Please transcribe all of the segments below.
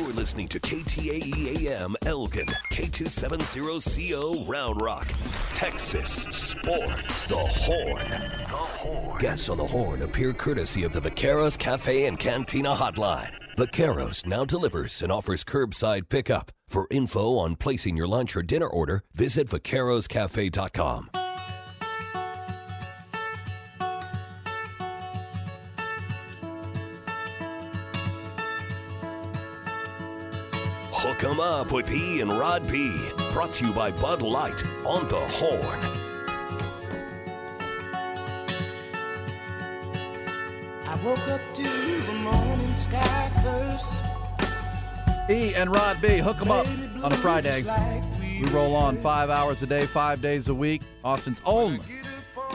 You're listening to KTAE AM Elgin, K270CO Round Rock, Texas Sports. The Horn. The Horn. Guests on the Horn appear courtesy of the Vaqueros Cafe and Cantina Hotline. Vaqueros now delivers and offers curbside pickup. For info on placing your lunch or dinner order, visit vaqueroscafe.com. Hook 'em up with E and Rod B. Brought to you by Bud Light on the Horn. I woke up to the morning sky first. E and Rod B, hook 'em up on a Friday. We roll on five hours a day, five days a week. Austin's only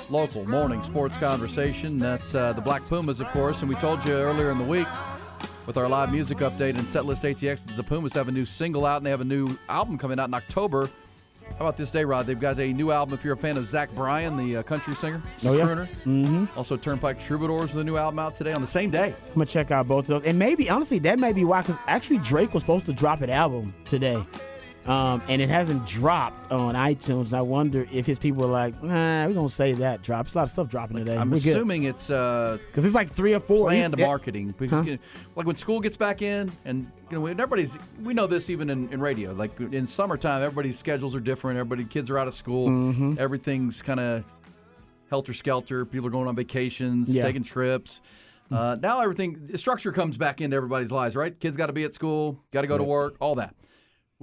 local morning sports conversation. That's uh, the Black Pumas, of course. And we told you earlier in the week with our live music update and setlist ATX the Pumas have a new single out and they have a new album coming out in October. How about this day, Rod? They've got a new album. If you're a fan of Zach Bryan, the uh, country singer, Oh, yeah? Mm-hmm. Also, Turnpike Troubadours with a new album out today on the same day. I'm gonna check out both of those, and maybe honestly that may be why. Because actually Drake was supposed to drop an album today, um, and it hasn't dropped on iTunes. I wonder if his people are like, Nah, we're gonna save that drop. It's a lot of stuff dropping today. I'm We're assuming it's uh, because it's like three or four planned Yeah. marketing. Because, Huh? you like when school gets back in, and you know, everybody's we know this even in, in radio. Like in summertime, everybody's schedules are different. Everybody, kids are out of school. Mm-hmm. Everything's kind of helter skelter. People are going on vacations, Yeah. taking trips. Uh, now everything structure comes back into everybody's lives, right? Kids got to be at school, got to go to work, all that.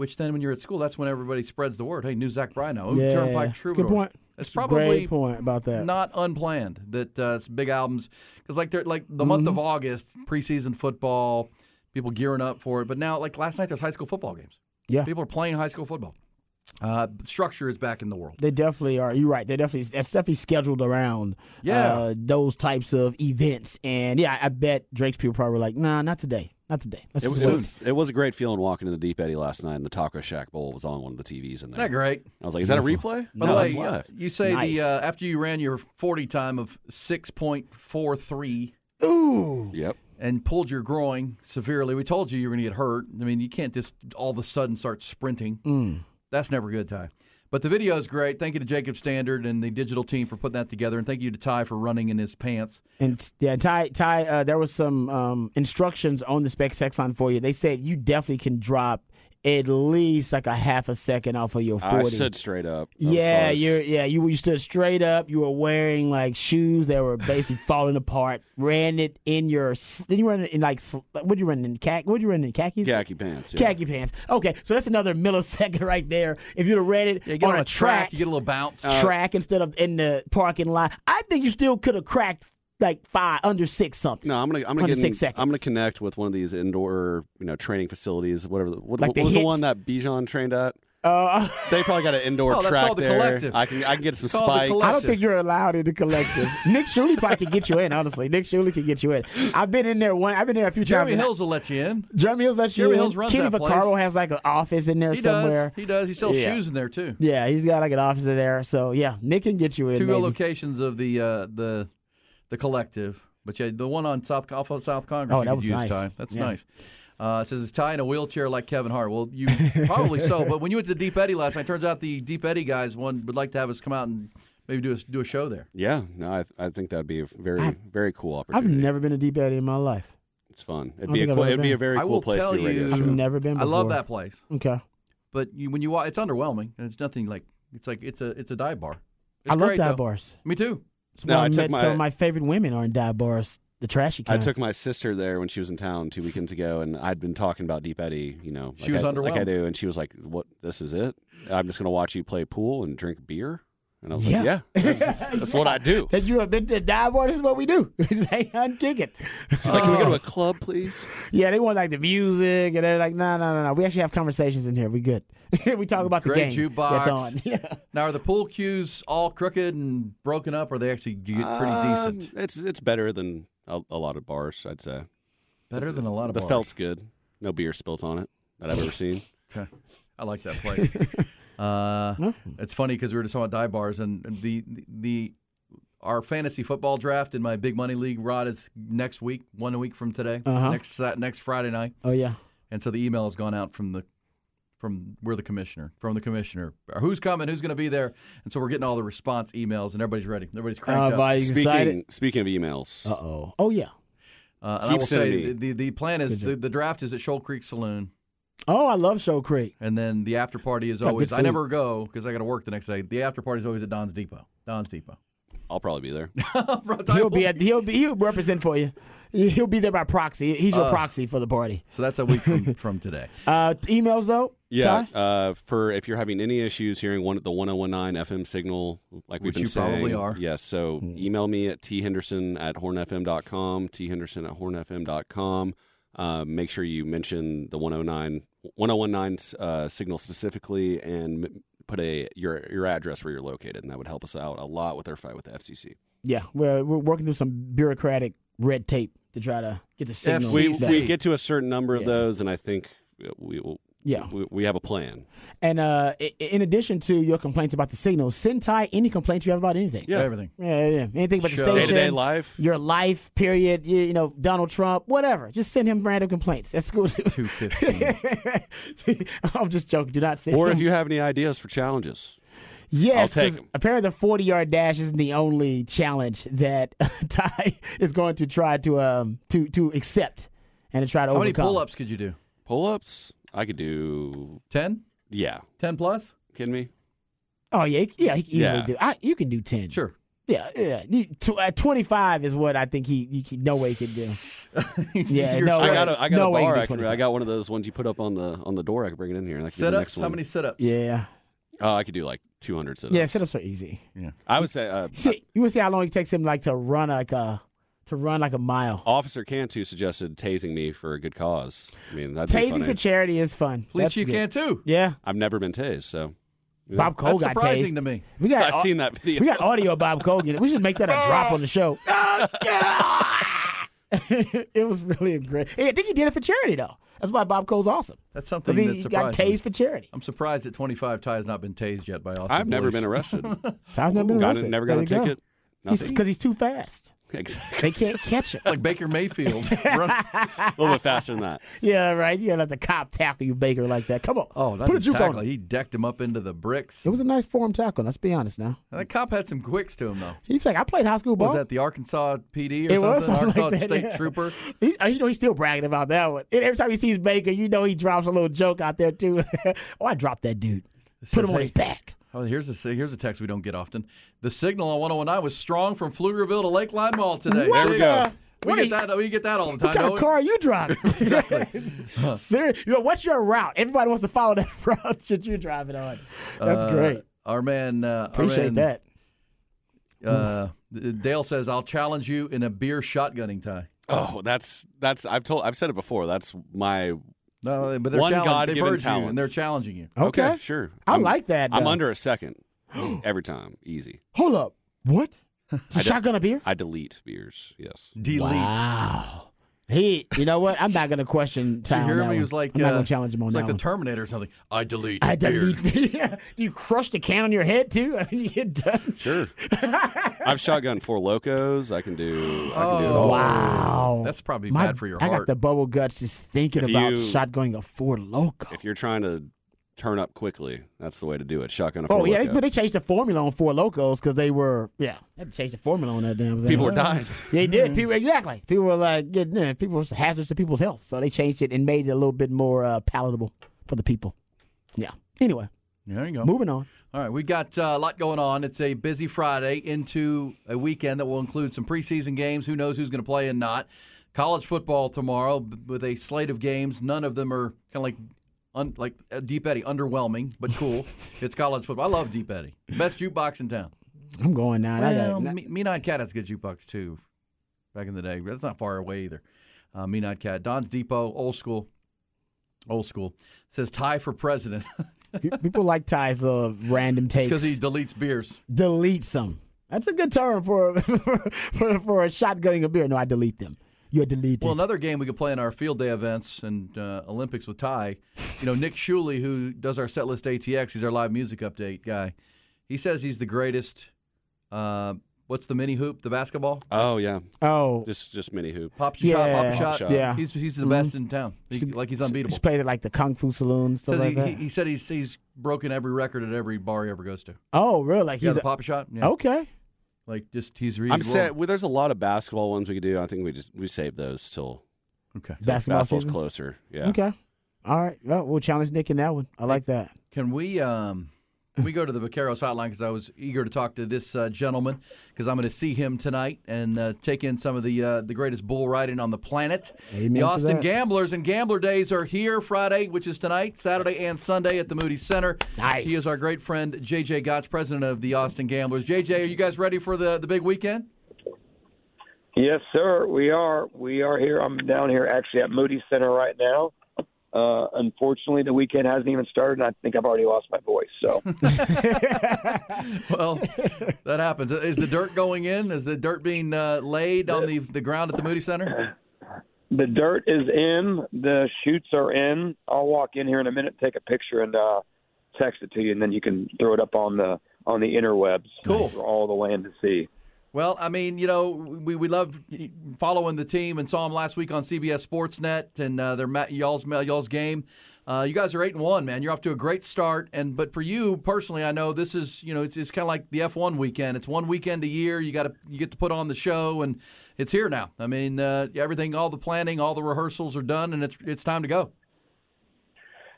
Which then, when you're at school, that's when everybody spreads the word. Hey, new Zach Bryan, oh, Yeah, Turnpike Troubadour. good point. It's probably great point about that. not unplanned that uh, it's big albums because like they're like the month of Mm-hmm. August preseason football, people gearing up for it. But now like last night there's high school football games. Yeah. people are playing high school football. Uh, structure is back in the world. They definitely are. You're right. They definitely that's definitely scheduled around Yeah. uh, those types of events. And yeah, I bet Drake's people probably were like, Nah, not today, not today. Let's It was, it was it was a great feeling walking in the Deep Eddy last night, and the Taco Shack Bowl was on one of the TVs in there. Isn't that great? I was like, "Is that a replay?" By no, the that's way, live. you say Nice. the uh, after you ran your 40 time of 6.43 Ooh. Yep. and pulled your groin severely. We told you you were going to get hurt. I mean, you can't just all of a sudden start sprinting. Mm. That's never good, Ty. But the video is great. Thank you to Jacob Standard and the digital team for putting that together, and thank you to Ty for running in his pants. And yeah, Ty, Ty, uh, there was some um, instructions on the spec sex line for you. They said you definitely can drop at least like a half a second off of your I stood straight up. That was- yeah, I you're yeah you you stood straight up. You were wearing like shoes that were basically falling apart. Ran it in your then you run it in like what did you run in khaki? What did you run in khakis? khaki pants. Yeah. Khaki pants. Okay, so that's another millisecond right there. If you'd have ran it Yeah, you get on, on, a track, you get a little bounce. Uh, track instead of in the parking lot, I think you still could have cracked like five under six something. No, I'm gonna I'm gonna Under get in- six seconds. I'm gonna connect with one of these indoor you know training facilities. Whatever. The, what, Like what the was the one that Bijan trained at? Uh, They probably got an indoor Oh, track called the there. Collective. I can I can get some It's spikes. I don't think you're allowed in the collective. Nick Shuley probably could get you in. Honestly, Nick Shuley can get you in. I've been in there one. I've been there a few Jeremy times. Jeremy Hills will let you in. Jeremy Hills lets you Jeremy in. Hills runs Kenny that place. Vaccaro has like an office in there He somewhere. does. He does. He sells Yeah. shoes in there too. Yeah, he's got like an office in there. So yeah, Nick can get you in. Two maybe. locations of the uh, the the collective, but yeah, the one on South off of South Congress. Oh, that was nice. Ty. That's Yeah. nice. Uh, it says is Ty in a wheelchair like Kevin Hart. Well, you probably so. But when you went to the Deep Eddy last night, turns out the Deep Eddy guys one would like to have us come out and maybe do a do a show there. Yeah, no, I, I think that'd be a very I've- very cool opportunity. I've never been to Deep Eddy in my life. It's fun. It'd be a cool, ever it'd be a been. very I cool will place tell to do radio you- I've never been. I love that place, Okay, but you, when you walk, it's underwhelming. and It's nothing like it's like it's a it's a dive bar. It's I love dive though. bars. Me too. It's No, I I took met my- some of my favorite women are in dive bars. The trashy I took my sister there when she was in town two weekends ago, and I'd been talking about Deep Eddy, you know, She like was I, like I underwhelmed. do, and she was like, "What? This is it? I'm just going to watch you play pool and drink beer." And I was Yeah. like, yeah, that's, that's what I do. That you have been to dive bar. This is what we do. Just hang out and kick it. She's like, can we go to oh. a club, please? Yeah, they want like the music, and they're like, no, no, no, no. We actually have conversations in here. We good. we talk about the Great game jukebox. that's on. Yeah. Now, are the pool cues all crooked and broken up, or they actually get pretty Uh, decent? It's it's better than a, a lot of bars, I'd say. Better than a lot of the bars. felt's good. No beer spilt on it that I've ever seen. Okay. I like that place. uh, it's funny because we were just talking about dive bars, and and the the our fantasy football draft in my big money league, Rod, is next week, one week from today, Uh-huh. next Sat- next Friday night, Oh yeah. and so the email has gone out from the from we're the commissioner from the commissioner who's coming who's going to be there and so we're getting all the response emails and everybody's ready everybody's cranked up Speaking speaking of emails, Uh oh. Oh yeah. uh, and I will say the, the, the plan is the, the draft is at Shoal Creek Saloon Oh, I love Shoal Creek. And then the after party is Got always. I never go because I got to work the next day. The after party is always at Don's Depot. Don's Depot. I'll probably be there. He'll be at. He'll be. He'll represent for you. He'll be there by proxy. He's your proxy for the party. So that's a week from, from today. Uh, emails though. Yeah, uh, for if you're having any issues hearing one at the 1019 FM signal, like we've Which been you saying, probably are. Yes, so email me at thenderson at hornfm.com, thenderson at hornfm.com. Uh, make sure you mention the 109 1019 uh, signal specifically and put a your your address where you're located, and that would help us out a lot with our fight with the FCC. Yeah, we're we're working through some bureaucratic red tape to try to get the signal. We we get to a certain number of Yeah. those, and I think we will. Yeah. we, we have a plan. And uh, in addition to your complaints about the signal, send Ty any complaints you have about anything. Yeah. Everything. Yeah, yeah. Anything about the station, Day-to-day life. your life, period. You, you know, Donald Trump, whatever. Just send him random complaints. That's cool too. 215. I'm just joking. Do not send. Or him. if you have any ideas for challenges. Yes, I'll take 'cause 'em. apparently the 40 yard dash isn't the only challenge that Ty is going to try to um to to accept and to try to overcome. How many pull ups could you do? Pull ups, I could do. 10? Yeah, 10 plus? kidding me? Oh yeah, yeah, he can easily Yeah. do. I, you can do 10. Sure. Yeah, yeah. You, tw- uh, 25 is what I think he, you can, no way he can do. Yeah, You're no I way. got a, I got no a way he bar. can I, do can, 25. I got one of those ones you put up on the on the door. I could bring it in here. And I could do Sit the ups? next How one. many sit ups? Yeah, Oh, I could do like 200 sit ups. yeah. Sit ups are easy. I would say uh, See, you would see how long it takes him like to run like a to run like a mile. Officer Cantu suggested tasing me for a good cause. I mean, that'd Tasing for charity is fun. Police That's chief good. can too. Yeah, I've never been tased, so Bob Cole That's got surprising tased. to me. We got I've seen that video. We got audio of Bob Kogan. We should make that a drop on the show. Oh, it was really a great. I think he did it for charity though. That's why Bob Cole's awesome. That's something Because that he got surprised me. tased for charity. I'm surprised that 25 Ty has not been tased yet by Austin I've never been arrested. Ty's never been got arrested. it, never got a There you go. ticket. Nothing. Because he's, too fast. exactly. They can't catch him. Like Baker Mayfield. Run- A little bit faster than that. yeah, right. You gotta let the cop tackle you, Baker, like that. Come on. Oh, not Put a just juke tackle. on him. He decked him up into the bricks. It was a nice form tackle. Let's be honest now. And that cop had some quicks to him, though. He's like, I played high school ball. Was that the Arkansas PD or It something? was something Arkansas like that, State yeah. Trooper. He, uh, you know, he's still bragging about that one. And every time he sees Baker, you know he drops a little joke out there too. oh, I dropped that dude. Put says, him on "Hey, his back. Oh, here's a here's a text we don't get often. The signal on 101.9 was strong from Pflugerville to Lakeline Mall today. What There you the- go. We what get you- that. We get that all the time. What kind don't of we? car are you driving? Ser- you know, what's your route? Everybody wants to follow that route that you're driving on. That's Uh, great. Our man. Uh, our Appreciate man, that. Uh, Dale says, "I'll challenge you in a beer shotgunning tie." Oh, that's that's I've told I've said it before. That's my No, but they're One challenging- God-given they've heard you, talent. and they're challenging you. Okay. sure. I I'm- like that, I'm under a second every time. Easy. Hold up. What? To shotgun a beer? I delete beers. Yes. Delete. Wow. He, you know what? I'm not going to question Did you hear him? He was like, I'm not uh, going to challenge him on it's that like the. Terminator or something. I delete. I delete. Yeah. you crush the can on your head too. I mean, you're done. Sure. I've shotgun Four Lokos. I can do. I can do it Oh. all. Wow. That's probably My- bad for your I heart. got the bubble guts just thinking If about you- shotgunning a Four Loko. If you're trying to turn up quickly, that's the way to do it. Shotgun a four Oh yeah, they, loco. but they changed the formula on Four Lokos because they were yeah. They changed the formula on that damn thing. People are dying. They did. People exactly. People were like getting in. People were hazardous to people's health, so they changed it and made it a little bit more uh, palatable for the people. Yeah. Anyway, there you go. moving on. All right, we got uh, a lot going on. It's a busy Friday into a weekend that will include some preseason games. Who knows who's going to play and not? College football tomorrow with a slate of games. None of them are kind of like Un, like uh, Deep Eddy, underwhelming but cool. it's college football. I love Deep Eddy. Best jukebox in town. I'm going now. I Well, got Me- Mean Eyed Cat has a good jukebox too. Back in the day, that's not far away either. Uh, Mean Eyed Cat, Don's Depot, old school, old school. says tie for president people like ties of random takes. because he deletes beers. deletes them. That's a good term for for for a shotgunning a beer. No, I delete them. You're deleted. Well, another game we could play in our field day events and uh, Olympics with Ty. You know, Nick Shuley, who does our set list ATX, he's our live music update guy. He says he's the greatest. Uh, what's the mini hoop? The basketball Oh yeah, oh, just just mini hoop. pop shot, Yeah. pop Pop shot. shot. Yeah. he's he's the best in town. He, like he's unbeatable. Just played at like the Kung Fu Saloon stuff like he, that. he, he said he's he's broken every record at every bar he ever goes to. oh, really? Like He's he's a a, pop shot. Yeah. okay. Like just he's. he's I'm set. Well, there's a lot of basketball ones we could do. I think we just we save those till Okay. Basketball basketball's season. closer. Yeah. Okay. All right. Well, we'll challenge Nick in that one. I like that. Can we um can we go to the Vaqueros hotline because I was eager to talk to this uh, gentleman because I'm going to see him tonight and uh, take in some of the uh, the greatest bull riding on the planet. Amen the to Austin that. Gamblers and Gambler Days are here Friday, which is tonight, Saturday and Sunday at the Moody Center. Nice. He is our great friend JJ Gotch, president of the Austin Gamblers. JJ, are you guys ready for the the big weekend? Yes, sir. We are. We are here. I'm down here actually at Moody Center right now. Uh, unfortunately, the weekend hasn't even started, and I think I've already lost my voice. So, Well, that happens. Is the dirt going in? Is the dirt being uh, laid on the the ground at the Moody Center? the dirt is in. The chutes are in. I'll walk in here in a minute, take a picture, and uh, text it to you, and then you can throw it up on the on the interwebs Cool. for all the land to see. Well, I mean, you know, we we love following the team and saw them last week on CBS Sportsnet and uh, their y'all's y'all's game. Uh, you guys are eight and one, man. You're off to a great start, and but for you personally, I know this is you know it's, it's kind of like the F1 weekend. It's one weekend a year. You got to you get to put on the show, and it's here now. I mean, uh, everything, all the planning, all the rehearsals are done, and it's it's time to go.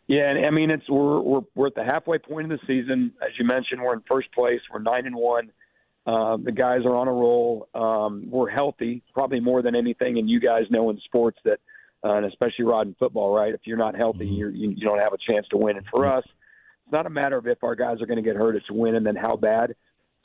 Yeah, and I mean it's we're we're we're at the halfway point of the season. As you mentioned, we're in first place. We're nine and one. Um, the guys are on a roll. Um, we're healthy, probably more than anything. And you guys know in sports that, uh, and especially rod and football, right? If you're not healthy, you're, you you don't have a chance to win. And for us, it's not a matter of if our guys are going to get hurt; it's when and then how bad.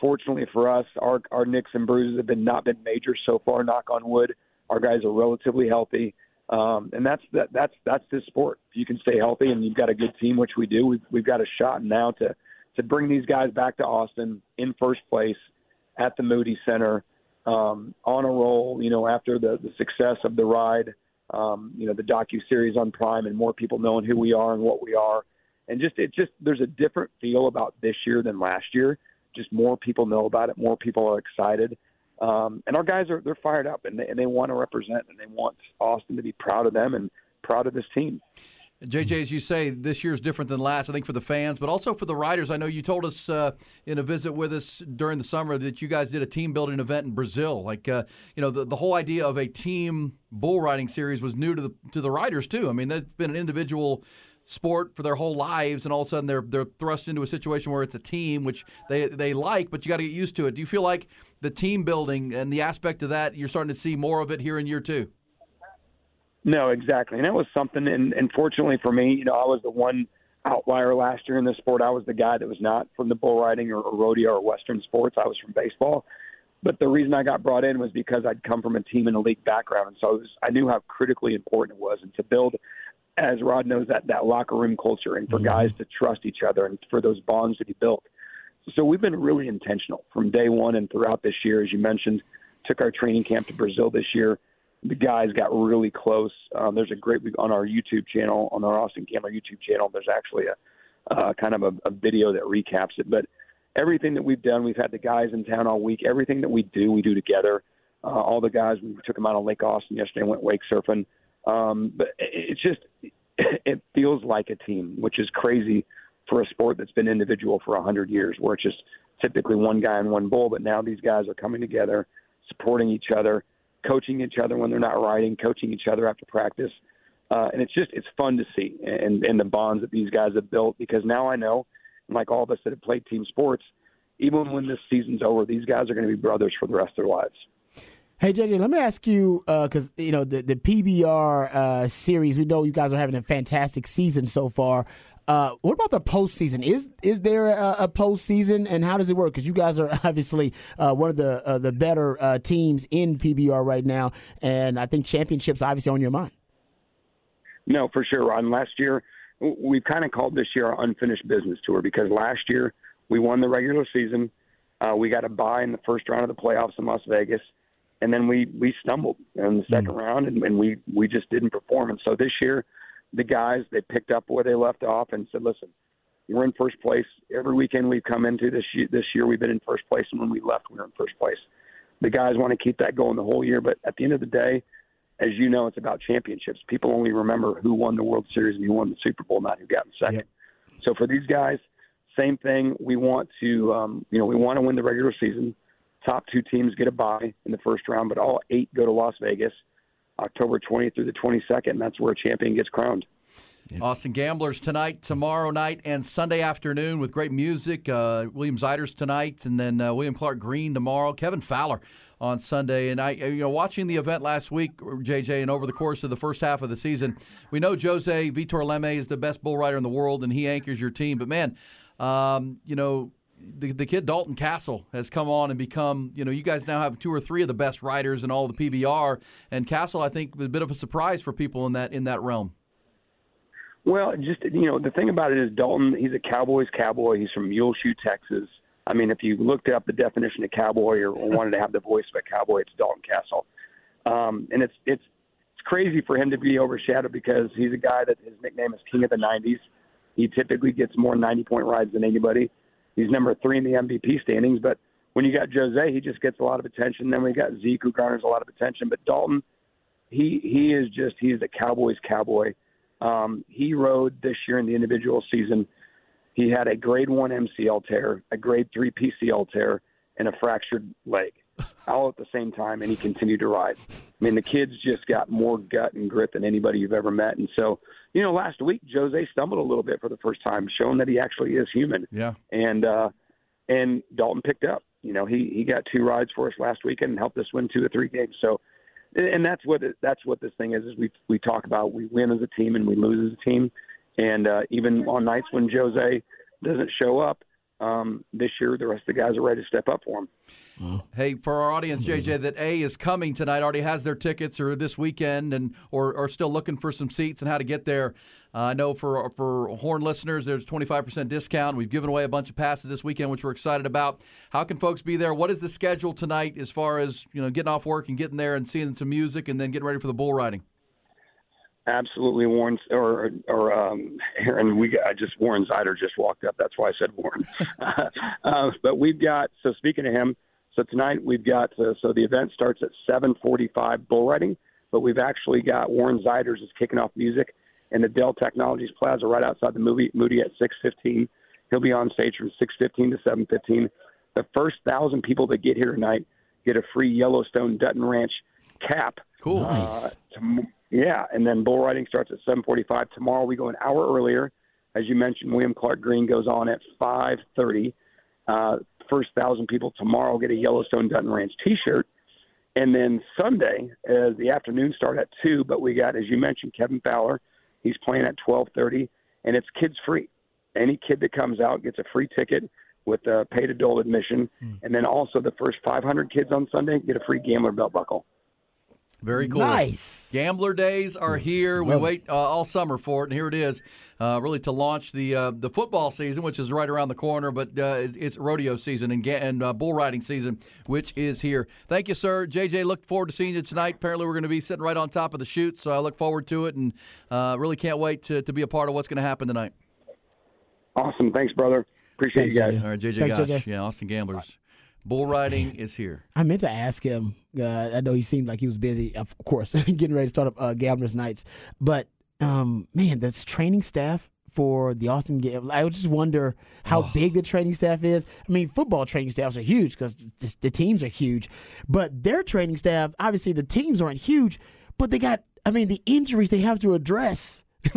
Fortunately for us, our our nicks and bruises have been not been major so far. Knock on wood. Our guys are relatively healthy. Um, and that's that, that's that's this sport. If you can stay healthy and you've got a good team, which we do, we've, we've got a shot now to to bring these guys back to Austin in first place at the Moody Center um, on a roll. You know, after the the success of the ride, um, you know, the docu series on Prime, and more people knowing who we are and what we are, and just it just there's a different feel about this year than last year. Just more people know about it. More people are excited. Um, and our guys are they're fired up and they, and they want to represent and they want Austin to be proud of them and proud of this team. JJ, as you say, this year's different than last. I think for the fans, but also for the riders. I know you told us uh, in a visit with us during the summer that you guys did a team building event in Brazil. Like, uh, you know, the, the whole idea of a team bull riding series was new to the to the riders too. I mean, that's been an individual sport for their whole lives, and all of a sudden they're they're thrust into a situation where it's a team, which they they like, but you got to get used to it. Do you feel like the team building and the aspect of that you're starting to see more of it here in year two? No, exactly. And that was something, and, and fortunately for me, you know, I was the one outlier last year in the sport. I was the guy that was not from the bull riding or, or rodeo or Western sports. I was from baseball. But the reason I got brought in was because I'd come from a team and a league background, and so I, was, I knew how critically important it was, and to build, as Rod knows, that that locker room culture, and for mm-hmm. guys to trust each other, and for those bonds to be built. So we've been really intentional from day one and throughout this year, as you mentioned. Took our training camp to Brazil this year the guys got really close. Um, there's a great on our YouTube channel, on our Austin Gambler YouTube channel. There's actually a uh, kind of a, a video that recaps it. But everything that we've done, we've had the guys in town all week. Everything that we do, we do together. Uh, all the guys, we took them out on Lake Austin yesterday and went wake surfing. Um, but it- it's just, it feels like a team, which is crazy for a sport that's been individual for a hundred years, where it's just typically one guy and one bull. But now these guys are coming together, supporting each other coaching each other when they're not riding, coaching each other after practice. Uh, and it's just it's fun to see and, and the bonds that these guys have built because now I know, like all of us that have played team sports, even when this season's over, these guys are going to be brothers for the rest of their lives. Hey JJ, let me ask you because you know the the PBR uh, series. We know you guys are having a fantastic season so far. Uh, what about the postseason? Is is there a, a postseason, and how does it work? Because you guys are obviously uh, one of the uh, the better uh, teams in PBR right now, and I think championships obviously on your mind. No, for sure, Ron. Last year, we've kind of called this year our unfinished business tour because last year we won the regular season. Uh, we got a bye in the first round of the playoffs in Las Vegas and then we we stumbled in the 2nd mm round, and, and we we just didn't perform. And so this year, the guys they picked up where they left off and said, "Listen, we're in first place every weekend we've come into this year. This year we've been in first place, and when we left, we were in first place." The guys want to keep that going the whole year, but at the end of the day, as you know, it's about championships. People only remember who won the World Series and who won the Super Bowl, not who got in second. Yep. So for these guys, same thing. We want to, um, you know, we want to win the regular season top two teams get a bye in the first round, but all eight go to Las Vegas October 20th through the 22nd. That's where a champion gets crowned. Yeah. Austin Gamblers tonight, tomorrow night, and Sunday afternoon with great music. Uh, William Zeiders tonight, and then uh, William Clark Green tomorrow. Kevin Fowler on Sunday. And I, you know, watching the event last week, JJ, and over the course of the first half of the season, we know Jose Vitor Leme is the best bull rider in the world, and he anchors your team. But man, um, you know, the, the kid Dalton Kasel has come on and become, you know, you guys now have two or three of the best riders in all the PBR, and Kasel, I think, was a bit of a surprise for people in that in that realm. Well, just you know, the thing about it is Dalton. He's a Cowboys cowboy. He's from Muleshoe, Texas. I mean, if you looked up the definition of cowboy or, wanted to have the voice of a cowboy, it's Dalton Kasel. Um, and it's it's it's crazy for him to be overshadowed because he's a guy that his nickname is King of the '90s. He typically gets more 90 point rides than anybody. He's number three in the MVP standings. But when you got Jose, he just gets a lot of attention. Then we got Zeke, who garners a lot of attention. But Dalton, he he is just he's a Cowboys cowboy. Um, he rode this year in the individual season. He had a grade one MCL tear, a grade three PCL tear, and a fractured leg all at the same time, and he continued to ride. I mean, the kid's just got more gut and grit than anybody you've ever met. And so, you know, last week Jose stumbled a little bit for the first time, showing that he actually is human. Yeah. And uh, and Dalton picked up. You know, he he got two rides for us last weekend and helped us win two or three games. So, and that's what it, that's what this thing is. Is we we talk about we win as a team and we lose as a team. And uh, even on nights when Jose doesn't show up, um, this year the rest of the guys are ready to step up for him. Hey, for our audience, JJ, that A is coming tonight, already has their tickets or this weekend, and or are still looking for some seats and how to get there. Uh, I know for for Horn listeners, there's 25% discount. We've given away a bunch of passes this weekend, which we're excited about. How can folks be there? What is the schedule tonight as far as you know getting off work and getting there and seeing some music and then getting ready for the bull riding? Absolutely, Warren or or um, Aaron. We got, I just Warren Zeider just walked up. That's why I said Warren. uh, but we've got so speaking of him, so tonight we've got uh, so the event starts at 7:45 bull riding, but we've actually got Warren Zeiders is kicking off music in the Dell Technologies Plaza right outside the movie Moody at 6:15. He'll be on stage from 6:15 to 7:15. The first thousand people that get here tonight get a free Yellowstone Dutton Ranch cap. Cool. Uh, nice. To, yeah, and then bull riding starts at 7:45 tomorrow. We go an hour earlier, as you mentioned. William Clark Green goes on at 5:30. Uh, first thousand people tomorrow get a Yellowstone Dutton Ranch T-shirt, and then Sunday, as the afternoon start at two. But we got, as you mentioned, Kevin Fowler. He's playing at 12:30, and it's kids free. Any kid that comes out gets a free ticket with a paid adult admission, mm. and then also the first 500 kids on Sunday get a free gambler belt buckle. Very cool. Nice. Gambler days are here. We wait uh, all summer for it, and here it is, uh, really to launch the uh, the football season, which is right around the corner. But uh, it's, it's, rodeo season and, and uh, bull riding season, which is here. Thank you, sir. JJ, look forward to seeing you tonight. Apparently, we're going to be sitting right on top of the chute, so I look forward to it, and uh, really can't wait to, to be a part of what's going to happen tonight. Awesome. Thanks, brother. Appreciate Thanks, you guys. All right, JJ Thanks, Gosh. JJ. Yeah, Austin Gamblers. Bull riding is here. I meant to ask him. Uh, I know he seemed like he was busy, of course, getting ready to start up uh, Gamblers Nights. But um, man, that's training staff for the Austin Gamblers. I just wonder how oh. big the training staff is. I mean, football training staffs are huge because the, the teams are huge, but their training staff, obviously, the teams aren't huge, but they got. I mean, the injuries they have to address.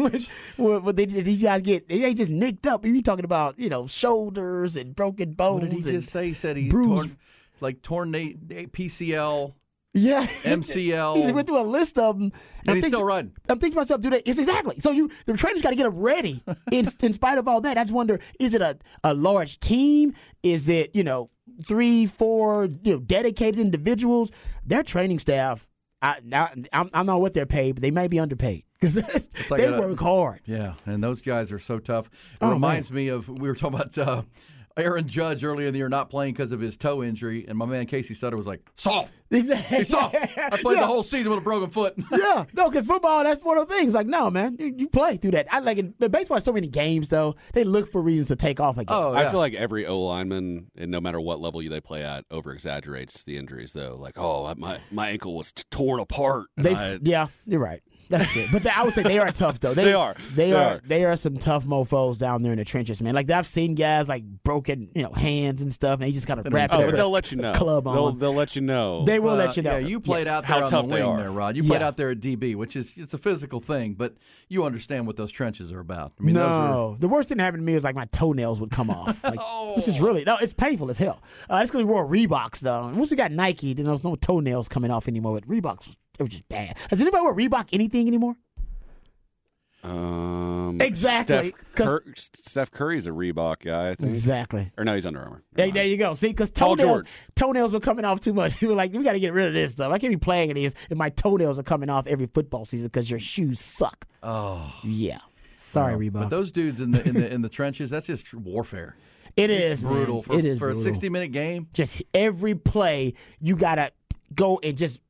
what they these guys get they ain't just nicked up. You talking about you know shoulders and broken bones. What did he and just say? He said he bruised. torn, like torn PCL, Yeah, MCL. he went through a list of them, And I'm he's thinking- still riding. I'm thinking to myself, do they? It's exactly. So you, the trainers got to get them ready. In, in spite of all that, I just wonder: is it a, a large team? Is it you know three, four, you know, dedicated individuals? Their training staff. I, I, I'm- I don't know what they're paid, but they may be underpaid because like they a- work hard. Yeah, and those guys are so tough. It Oh, reminds me of we were talking about uh, Aaron Judge earlier in the year not playing because of his toe injury, and my man Casey Sutter was like, "Soft, Exactly. he's soft. I played Yeah. the whole season with a broken foot." yeah, no, because football, that's one of the things. Like, no, man, you, you play through that. I like it. But baseball has so many games, though. They look for reasons to take off again. game. oh, I feel like every O lineman, and no matter what level you they play at, over exaggerates the injuries. Though, like, oh, my my ankle was t- torn apart. They, I- yeah, you're right. That's true. But they, I would say they are tough though. They, They are. They, They are. are. They are some tough mofo's down there in the trenches, man. Like I've seen guys like broken, you know, hands and stuff, and they just kind of wrap oh, their but they'll let you know. club They'll on. they'll let you know. They will Uh, let you know. Yeah, you played Yes. out there How on tough the they wing are. there, Rod. You played Yeah. out there at DB, which is it's a physical thing, but you understand what those trenches are about. I mean, those are, no, the worst thing that happened to me was like my toenails would come off. Like, Oh. This is really no, it's painful as hell. Uh, that's because we wore Reeboks though. Once we got Nike, then there was no toenails coming off anymore. But Reeboks, was- it was just bad. Does anybody wear Reebok anything anymore? um, Exactly, Steph, 'cause- Cur- Steph Curry's a Reebok guy. I think. Exactly. Or no, he's Under Armour. Hey, there you go. See, because Paul toenails, toenails were coming off too much. We were like, we got to get rid of this stuff. I can't be playing in these if my toenails are coming off every football season because your shoes suck. oh, Yeah. Sorry, Reebok. but those dudes in the in the in the trenches, that's just warfare. It It's is man. brutal for, it is for a 60 minute game. Just every play, you gotta go and just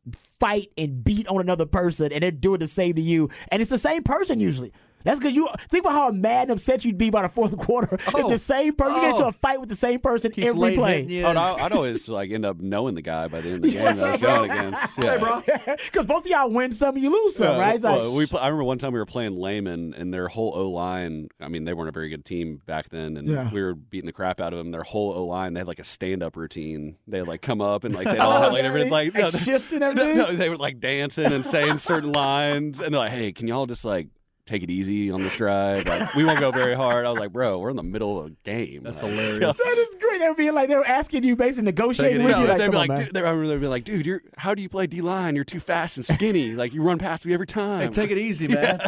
fight and beat on another person, and they're doing the same to you, and it's the same person usually. That's because you think about how mad and upset you'd be by the fourth quarter if Oh. the same person you get into Oh. a fight with the same person Keeps every play. hitting. Oh, and I, I'd always like end up knowing the guy by the end of the game that I was going against. Yeah. Hey, bro. Because both of y'all win some, you lose some, Yeah, right? It's like, we pl- I remember one time we were playing Layman, and their whole O line. I mean, they weren't a very good team back then, and Yeah. we were beating the crap out of them. Their whole O line, they had like a stand up routine. They would like come up and like they all oh, had like everything like, Like shifting everything? No, they were like dancing and saying certain lines, and they're like, "Hey, can y'all just like." Take it easy on this drive. Like we won't go very hard. I was like, bro, we're in the middle of a game. That's Like, hilarious. that is great. They were being like, they were asking you, basically negotiating with you. Like, they'd be like, man. dude, they, I remember they'd be like, dude, you're how do you play D line? You're too fast and skinny. like you run past me every time. Hey, take it easy, man.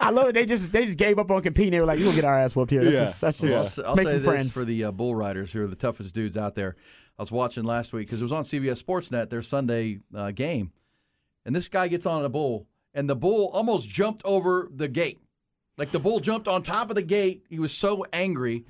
I love it. They just they just gave up on competing. They were like, "You gonna get our ass whooped here." That's Yeah. just, that's just I'll, I'll make some friends. for the uh, bull riders, who are the toughest dudes out there. I was watching last week because it was on CBS Sportsnet, their Sunday uh, game, and this guy gets on a bull, and the bull almost jumped over the gate. Like the bull jumped on top of the gate. He was so angry,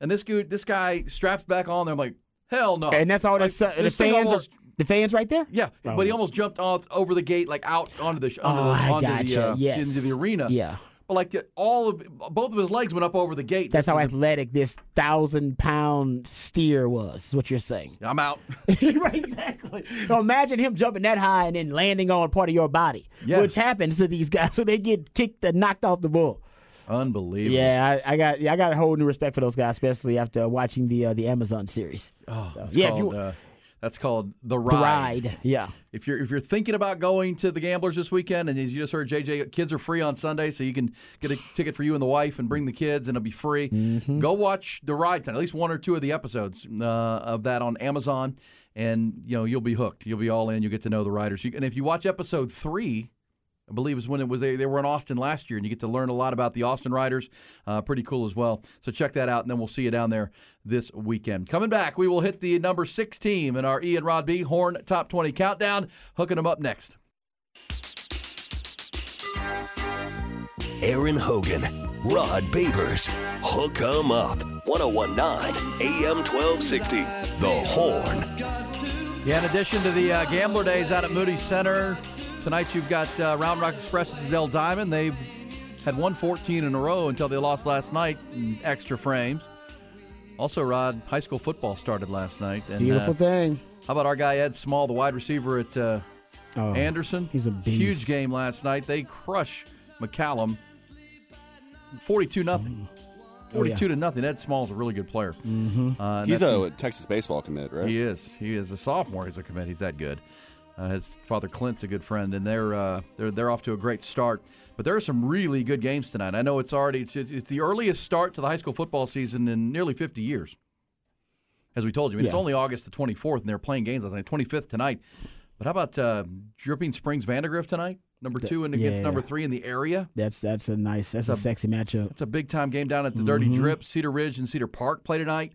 and this dude, this guy straps back on there. I'm like, hell no. and that's all. Like, That's uh, the this thing fans. almost- are, the fans right there. yeah, Oh. but he almost jumped off over the gate, like out onto the onto Oh, the, I onto gotcha. the uh, Yes. into the arena. Yeah. But like the, all of both of his legs went up over the gate. That's how the- athletic this thousand pound steer was. Is what you're saying. I'm out. right, exactly. Now imagine him jumping that high and then landing on part of your body, Yeah. which happens to these guys. So they get kicked and knocked off the bull. Unbelievable. Yeah, I, I got yeah, I got a whole new respect for those guys, especially after watching the uh, the Amazon series. Oh, it's yeah, if you- uh, that's called the The ride. ride, yeah. If you're if you're thinking about going to the Gamblers this weekend, and as you just heard, JJ, kids are free on Sunday, so you can get a ticket for you and the wife and bring the kids, and it'll be free. Mm-hmm. Go watch the ride tonight, at least one or two of the episodes uh, of that on Amazon, and you know you'll be hooked. You'll be all in. You'll get to know the riders. You, and if you watch episode three. I believe is when it was they, they were in Austin last year, and you get to learn a lot about the Austin Riders. Uh, pretty cool as well. So check that out, and then we'll see you down there this weekend. Coming back, we will hit the number six team in our Ian Rod B Horn Top 20 Countdown. Hooking them up next. Aaron Hogan, Rod Babers, Hook 'em Up, 1019 AM 1260. The Horn. Yeah, in addition to the uh, Gambler Days out at Moody Center, tonight you've got uh, Round Rock Express at the Dell Diamond. They've had won 14 in a row until they lost last night in extra frames. Also, Rod, high school football started last night. And, Beautiful uh, thing. How about our guy Ed Small, the wide receiver at uh, Oh, Anderson? he's a beast. Huge game last night. They crush McCallum 42 nothing. Oh, yeah. 42 to nothing. Ed Small's a really good player. Mm-hmm. Uh, He's a Texas baseball commit, right? he is. He is a sophomore. He's a commit. He's that good. Uh, his father Clint's a good friend, and they're uh, they're they're off to a great start. But there are some really good games tonight. I know it's already it's, it's the earliest start to the high school football season in nearly 50 years. As we told you, I mean, it's only August the 24th, and they're playing games last night. 25th tonight. But how about uh, Dripping Springs Vandergrift tonight? Number two and against yeah. number three in the area. That's that's a nice. That's a, sexy matchup. It's a big time game down at the Dirty Drip. Cedar Ridge and Cedar Park play tonight.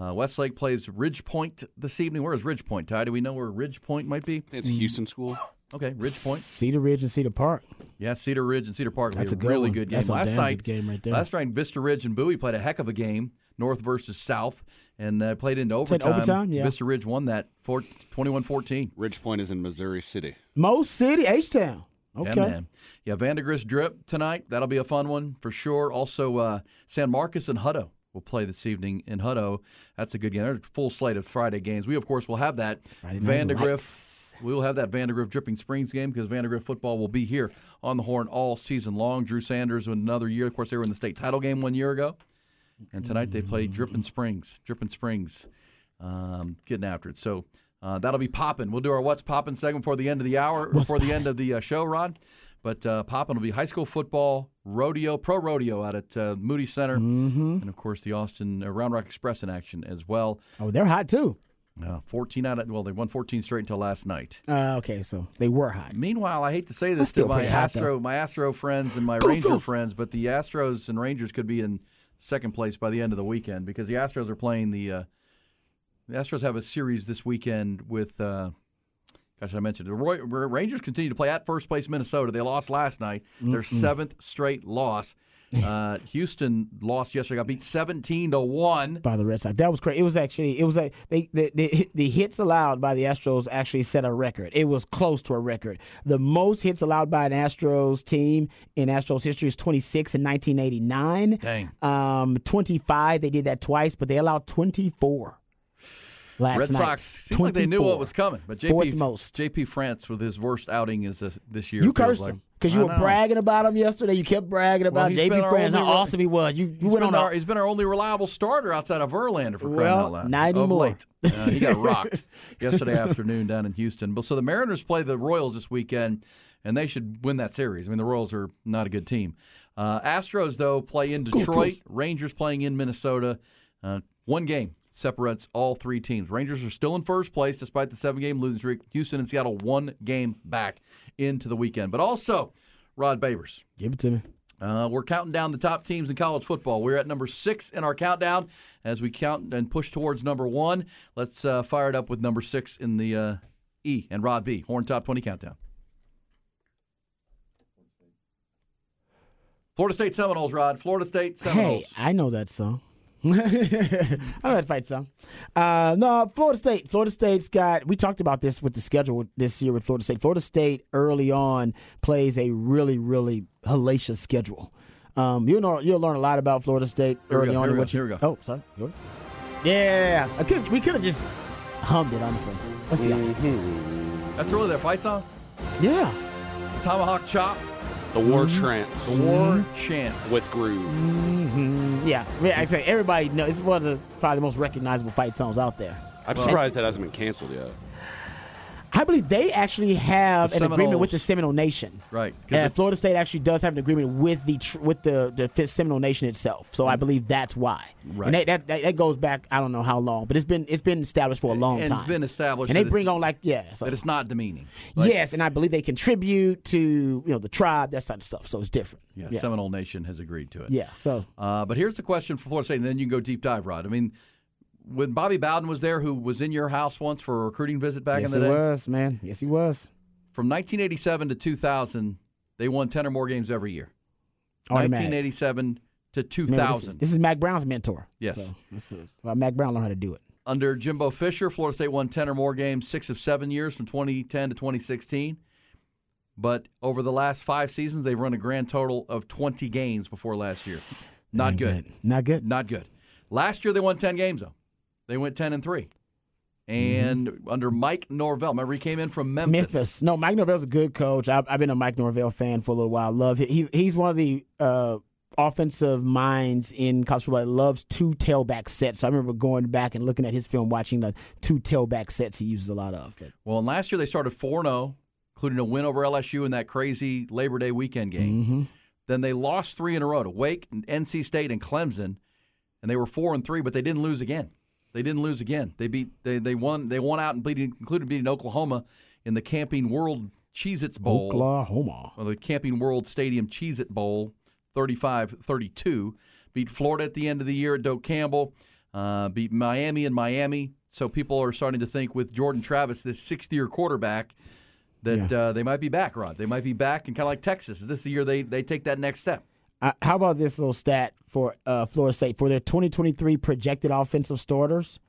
Uh, Westlake plays Ridge Point this evening. Where is Ridge Point, Ty? Do we know where Ridge Point might be? It's Houston School. Okay, Ridge Point. Cedar Ridge and Cedar Park. Yeah, Cedar Ridge and Cedar Park. will That's be a good really one. good game. That's a last damn night, good game right there. Last night, Vista Ridge and Bowie played a heck of a game, North versus South, and uh, played into Played overtime. overtime, yeah. Vista Ridge won that for 21-14. Ridge Point is in Missouri City. Mo City, H Town. Okay. Yeah, man. Yeah, Vandergrift Drip tonight. That'll be a fun one for sure. Also, uh, San Marcos and Hutto will play this evening in Hutto. That's a good game. There's a full slate of Friday games. We, of course, will have that Friday. We will have that Vandergrift Dripping Springs game because Vandergrift football will be here on the horn all season long. Drew Sanders with another year. Of course, they were in the state title game one year ago. And tonight they play Dripping Springs. Dripping Springs um, getting after it. So uh, that'll be popping. We'll do our What's Popping segment before the end of the hour, What's before the end of the uh, show, Rod. But uh, popping will be high school football, rodeo, pro rodeo out at uh, Moody Center, Mm-hmm. and of course the Austin uh, Round Rock Express in action as well. Oh, they're hot too. Uh, 14 out of well, they won 14 straight until last night. Uh, okay, so they were hot. Meanwhile, I hate to say this to my hot, Astro, my Astro friends and my Go, Ranger go. friends, but the Astros and Rangers could be in second place by the end of the weekend because the Astros are playing the. Uh, the Astros have a series this weekend with. Gosh, I mentioned the Roy, Rangers continue to play at first place Minnesota. They lost last night, their seventh straight loss. Uh, Houston lost yesterday. Got beat seventeen to one. by the Red Sox. That was crazy. It was actually it was like they the, hits allowed by the Astros actually set a record. It was close to a record. The most hits allowed by an Astros team in Astros history is 26 in 1989. Dang. Um, 25 they did that twice, but they allowed 24 last Red night. Sox seemed like they knew what was coming, but JP, Fourth most. JP France with his worst outing is uh, this year. You cursed like. him because you I were know. bragging about him yesterday. You kept bragging about he's JP France, how awesome he was. You, you went on our, a he's been our only reliable starter outside of Verlander for crying Well, out loud. not Of anymore. late. Uh, he got rocked yesterday afternoon down in Houston. But so the Mariners play the Royals this weekend, and they should win that series. I mean, the Royals are not a good team. Uh, Astros though play in Detroit. Rangers playing in Minnesota. Uh, one game separates all three teams. Rangers are still in first place despite the seven-game losing streak. Houston and Seattle one game back into the weekend. But also, Rod Babers. give it to me. Uh, we're counting down the top teams in college football. We're at number six in our countdown as we count and push towards number one. Let's uh, fire it up with number six in the uh, E and Rod B. Horn Top 20 Countdown. Florida State Seminoles, Rod. Florida State Seminoles. Hey, I know that song. I don't know that fight song. Uh, no, Florida State. Florida State's got. We talked about this with the schedule this year with Florida State. Florida State early on plays a really, really hellacious schedule. Um, you'll know you'll learn a lot about Florida State early go, on. here in we go, you- here we go. Oh, sorry. Yeah, I could. We could have just hummed it. Honestly, let's be honest. That's really their fight song? Yeah. Tomahawk Chop, The War Trant the War Chants. with Groove. Mm, yeah. Yeah. I say everybody knows. It's one of the probably the most recognizable fight songs out there. I'm surprised that hasn't been canceled yet. I believe they actually have The an agreement with the Seminole Nation. Right. Uh, Florida State actually does have an agreement with the tr- with the the Seminole Nation itself, so I believe that's why. Right. And that, that, that that goes back I don't know how long, but it's been it's been established for a long and time. been established and they bring on like yeah, so, that it's not demeaning. Like, yes, and I believe they contribute to you know the tribe that type of stuff, so it's different. yeah, yeah, Seminole Nation has agreed to it. yeah. So Uh, but here's the question for Florida State, and then you can go deep dive, Rod. I mean, when Bobby Bowden was there, who was in your house once for a recruiting visit back yes, in the day, Yes, he was man. Yes, he was. from 1987 to 2000, they won 10 or more games every year. Automatic. 1987 to Man, this, 2000. is, this is Mack Brown's mentor. Yes. So this is well, Mac Brown learned how to do it. Under Jimbo Fisher, Florida State won 10 or more games six of seven years from 2010 to 2016. But over the last five seasons, they've run a grand total of 20 games before last year. Not Ain't good. Not good. Not good. Last year they won 10 games though. They went 10 and 3. And under Mike Norvell, remember he came in from Memphis. Memphis. No, Mike Norvell's a good coach. I've, I've been a Mike Norvell fan for a little while. Love him. He, he's one of the uh, offensive minds in college football that loves two tailback sets. So I remember going back and looking at his film, watching the two tailback sets he uses a lot of. But Well, and last year they started 4 0, including a win over LSU in that crazy Labor Day weekend game. Mm-hmm. Then they lost three in a row to Wake, and NC State, and Clemson, and they were 4 and 3, but they didn't lose again. They didn't lose again. They beat they, they won they won out and beat, included beating Oklahoma in the Camping World Cheez Its Bowl. Oklahoma. Or the Camping World Stadium Cheez It Bowl, 35 32. Beat Florida at the end of the year at Doak Campbell. Uh, beat Miami and Miami. So people are starting to think with Jordan Travis, this sixth year quarterback, that Yeah. uh, they might be back, Rod. They might be back, and kind of like Texas. Is this the year they, they take that next step? Uh, how about this little stat for uh, Florida State for their 2023 projected offensive starters?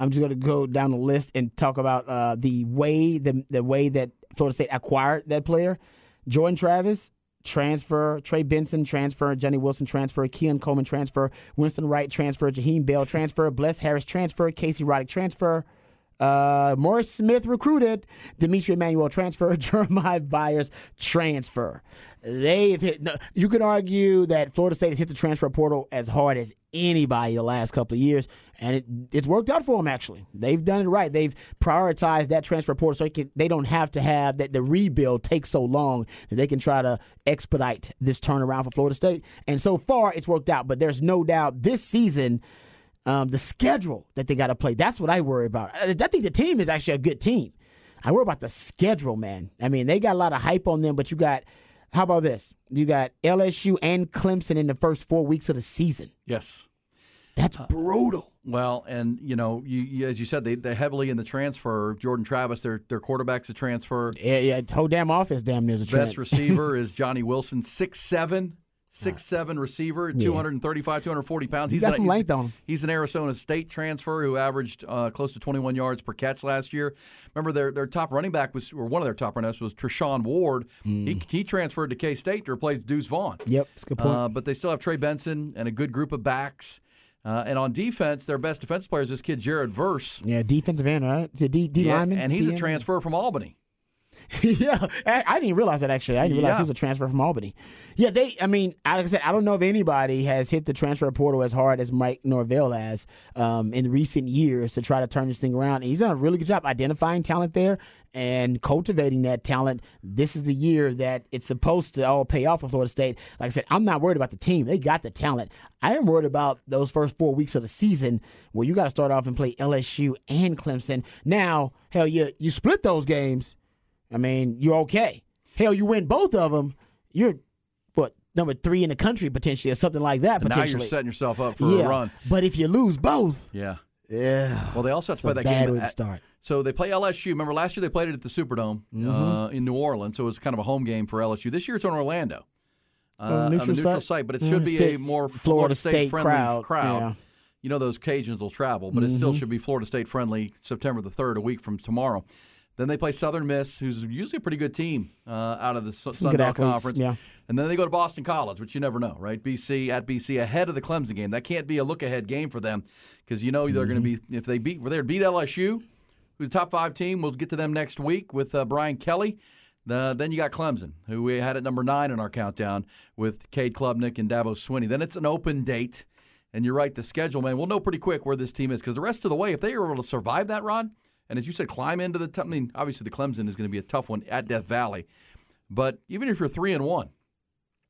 I'm just going to go down the list and talk about uh, the way the the way that Florida State acquired that player. Jordan Travis transfer, Trey Benson transfer, Johnny Wilson transfer, Keon Coleman transfer, Winston Wright transfer, Jaheim Bell transfer, Bless Harris transfer, Casey Roddick transfer. Uh, Morris Smith recruited. D'Mitri Emmanuel transfer. Jeremiah Byers transfer. They've hit. no, You could argue that Florida State has hit the transfer portal as hard as anybody the last couple of years, and it, it's worked out for them. Actually, they've done it right. They've prioritized that transfer portal so can, they don't have to have that the rebuild takes so long that they can try to expedite this turnaround for Florida State. And so far, it's worked out. But there's no doubt this season um, the schedule that they got to play. That's what I worry about. I, I think the team is actually a good team. I worry about the schedule, man. I mean, they got a lot of hype on them, but you got, how about this? You got LSU and Clemson in the first four weeks of the season. Yes. That's brutal. Well, and you know, you, you, as you said, they they heavily in the transfer. Jordan Travis, their their quarterback's a transfer. Yeah, yeah. Whole damn offense damn near is a transfer. Best receiver is Johnny Wilson, six seven, six seven receiver, Yeah. 235, 240 pounds. He's got an- some length on him. He's an Arizona State transfer who averaged uh, close to 21 yards per catch last year. Remember, their their top running back was, or one of their top running backs was Treshaun Ward. He, he transferred to K State to replace Deuce Vaughn. Mm. Yep, that's a good point. Uh, but they still have Trey Benson and a good group of backs. Uh, and on defense, their best defense player is this kid Jared Verse. yeah, defensive end, right? It's a D, D Yeah, lineman. and he's D a transfer from Albany. yeah, I, I didn't realize that actually. I didn't realize Yeah. he was a transfer from Albany. Yeah, they. I mean, like I said, I don't know if anybody has hit the transfer portal as hard as Mike Norvell has um, in recent years to try to turn this thing around. And he's done a really good job identifying talent there and cultivating that talent. This is the year that it's supposed to all pay off for Florida State. Like I said, I'm not worried about the team; they got the talent. I am worried about those first four weeks of the season where you got to start off and play LSU and Clemson. Now, hell, yeah, you split those games. I mean, you're okay. Hell, you win both of them, you're what number three in the country potentially, or something like that. And now Potentially, you're setting yourself up for yeah. a run. But if you lose both, Yeah. yeah, Well, they also have to play that bad game. at- start. So they play LSU. Remember last year they played it at the Superdome Mm-hmm. uh, in New Orleans, so it was kind of a home game for LSU. This year it's on Orlando, uh, On a on a neutral neutral site? site, but it Mm, should be state- a more Florida Florida State State friendly crowd, crowd. yeah. You know those Cajuns will travel, but it still Mm-hmm. should be Florida State friendly. September the third, a week from tomorrow. Then they play Southern Miss, who's usually a pretty good team uh, out of the Su- Sun Belt Conference. yeah. And then they go to Boston College, which you never know, right? BC at BC ahead of the Clemson game. That can't be a look ahead game for them because you know they're going to Mm-hmm. be if they beat were they to beat LSU, who's a top five team. We'll get to them next week with uh, Brian Kelly. The, then you got Clemson, who we had at number nine in our countdown with Cade Klubnik and Dabo Swinney. Then it's an open date, and you're right. The schedule, man, we'll know pretty quick where this team is because the rest of the way, if they are able to survive that, Rod, and as you said, climb into the. T- I mean, obviously the Clemson is going to be a tough one at Death Valley, but even if you're three and one,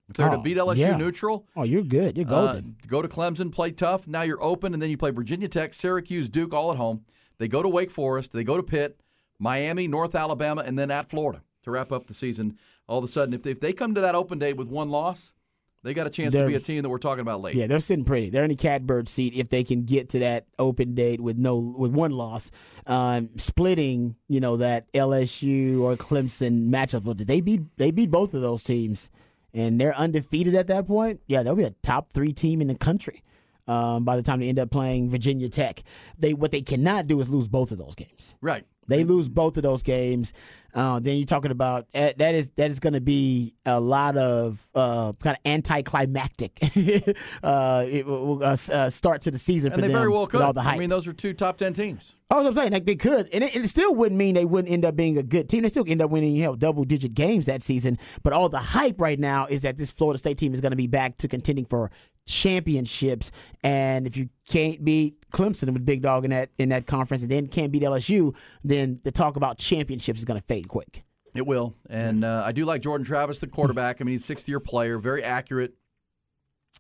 if they're to Oh, beat LSU yeah. neutral, Oh, you're good. You're uh, golden. go to Clemson, play tough. Now you're open, and then you play Virginia Tech, Syracuse, Duke, all at home. They go to Wake Forest, they go to Pitt, Miami, North Alabama, and then at Florida to wrap up the season. All of a sudden, if they, if they come to that open date with one loss, they got a chance to be a team that we're talking about late. yeah, they're sitting pretty. They're in the catbird seat if they can get to that open date with no with one loss, um, splitting you know that LSU or Clemson matchup. They beat they beat both of those teams, and they're undefeated at that point. Yeah, they'll be a top three team in the country. Um, by the time they end up playing Virginia Tech, they what they cannot do is lose both of those games. Right. They lose both of those games. Uh, then you're talking about eh, that is that is going to be a lot of uh, kind of anticlimactic uh, uh, uh, start to the season And for they them very well could. all the hype. I mean, those are two top 10 teams. Oh, I'm saying like they could, and it, it still wouldn't mean they wouldn't end up being a good team. They still end up winning, you know, double digit games that season. But all the hype right now is that this Florida State team is going to be back to contending for championships. And if you can't beat Clemson with big dog in that in that conference, and then can't beat LSU, then the talk about championships is going to fade quick. It will. And uh, I do like Jordan Travis, the quarterback. I mean, he's a sixth year player, very accurate.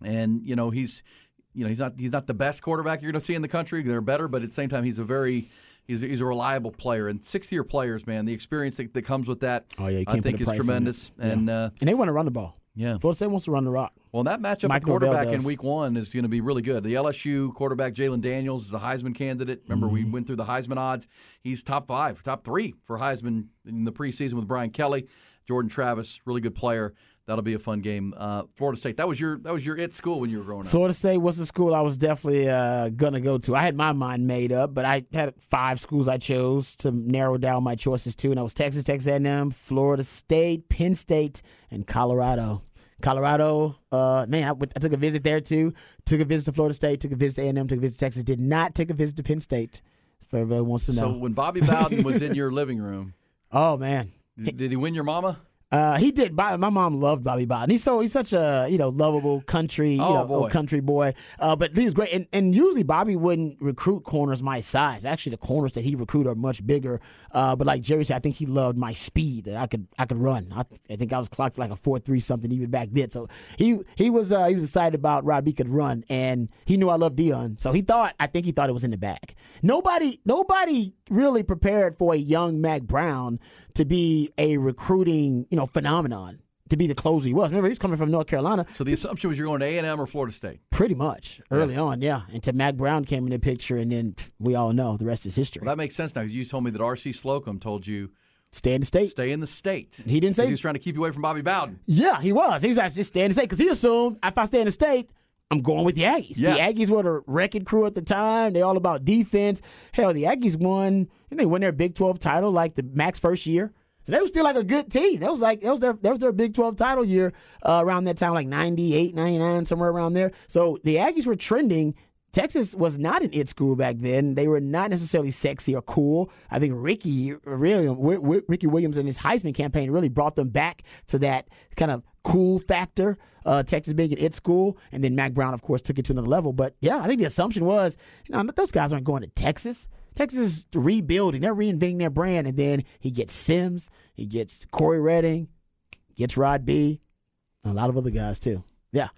And, you know, he's you know, he's not he's not the best quarterback you're gonna see in the country. They're better, but at the same time he's a very He's a, he's a reliable player, and sixth year players, man, the experience that, that comes with that, Oh, yeah, I think is price on it. tremendous. Yeah. And uh, And they want to run the ball. Yeah, Florida State wants to run the rock. well, that matchup at Mike quarterback in week one is going to be really good. The LSU quarterback, Jayden Daniels, is a Heisman candidate. Remember, Mm-hmm. we went through the Heisman odds. He's top five, top three for Heisman in the preseason with Brian Kelly. Jordan Travis, really good player. That'll be a fun game. Uh, Florida State. That was your that was your it school when you were growing up. Florida State was the school I was definitely uh, gonna go to. I had my mind made up, but I had five schools I chose to narrow down my choices to, and that was Texas, Texas A&M, Florida State, Penn State, and Colorado. Colorado, uh, man, I, I took a visit there too. Took a visit to Florida State. Took a visit to A&M. Took a visit to Texas. Did not take a visit to Penn State. If everybody wants to know. So when Bobby Bowden was in your living room, oh man, did he win your mama? Uh, he did. My mom loved Bobby Bowden. He's so he's such a you know lovable country you Oh, know, boy. country boy. Uh, but he was great. And, and usually Bobby wouldn't recruit corners my size. Actually, the corners that he recruited are much bigger. Uh, but like Jerry said, I think he loved my speed. that I could I could run. I, I think I was clocked like a four three something even back then. So he he was uh, he was excited about Robbie could run, and he knew I loved Deion. So he thought I think he thought it was in the back. Nobody nobody really prepared for a young Mack Brown to be a recruiting you know phenomenon. To be the closer he was. Remember, he was coming from North Carolina So the assumption was you're going to A and M or Florida State. pretty much early on, yeah. Until Mack Brown came in the picture, and then pff, we all know the rest is history. Well, that makes sense now. 'cause You told me that R.C. Slocum told you Stay in the state. stay in the state. He didn't say- he was trying to keep you away from Bobby Bowden. Yeah, he was. He's actually staying in the state because he assumed if I stay in the state, I'm going with the Aggies. Yeah. The Aggies were the wrecking crew at the time. They're all about defense. Hell, the Aggies won. Know, they won their Big 12 title like the Mack's first year. So they were still like a good team. That was like that was their that was their Big 12 title year uh, around that time, like 98, 99, somewhere around there. So the Aggies were trending. Texas was not an it school back then. They were not necessarily sexy or cool. I think Ricky really Wi- Wi- Ricky Williams and his Heisman campaign really brought them back to that kind of cool factor. Uh, Texas being an it school, and then Mack Brown, of course, took it to another level. But yeah, I think the assumption was, you know, those guys aren't going to Texas. Texas is rebuilding; they're reinventing their brand. And then he gets Simms, he gets Cory Redding, gets Rod B, a lot of other guys too. Yeah.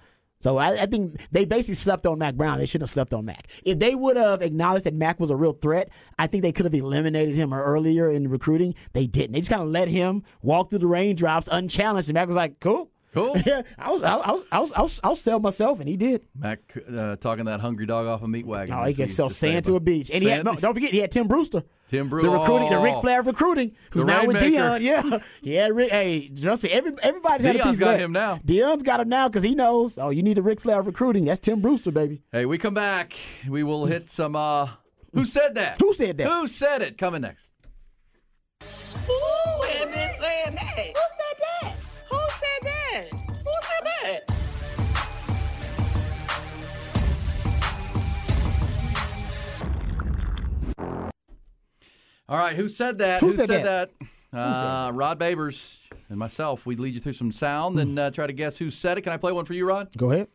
So I, I think they basically slept on Mack Brown. They shouldn't have slept on Mack. If they would have acknowledged that Mack was a real threat, I think they could have eliminated him earlier in recruiting. They didn't. They just kind of let him walk through the raindrops unchallenged. And Mack was like, "Cool, Cool. yeah, I was, I was, I was, I was, I'll sell myself," and he did. Mack uh, talking that hungry dog off a meat wagon. Oh, he can sell sand to a beach. And he had, no, don't forget, he had Tim Brewster. Tim Brew- The recruiting, the Oh. Ric Flair of recruiting, who's The now with Deion. Yeah. Yeah, Rick, hey, trust me, every, everybody's had a Deion's piece got of that. him now. Deion's got him now because he knows, oh, you need the Ric Flair of recruiting. That's Tim Brewster, baby. Hey, we come back. We will hit some. uh Who said that? Who said that? Who said it? Coming next. Who had been saying that? Who said that? Who said that? Who said that? All right, who said that? Who said that? that? Uh, Rod Babers and myself. We'd lead you through some sound and uh, try to guess who said it. Can I play one for you, Rod? Go ahead.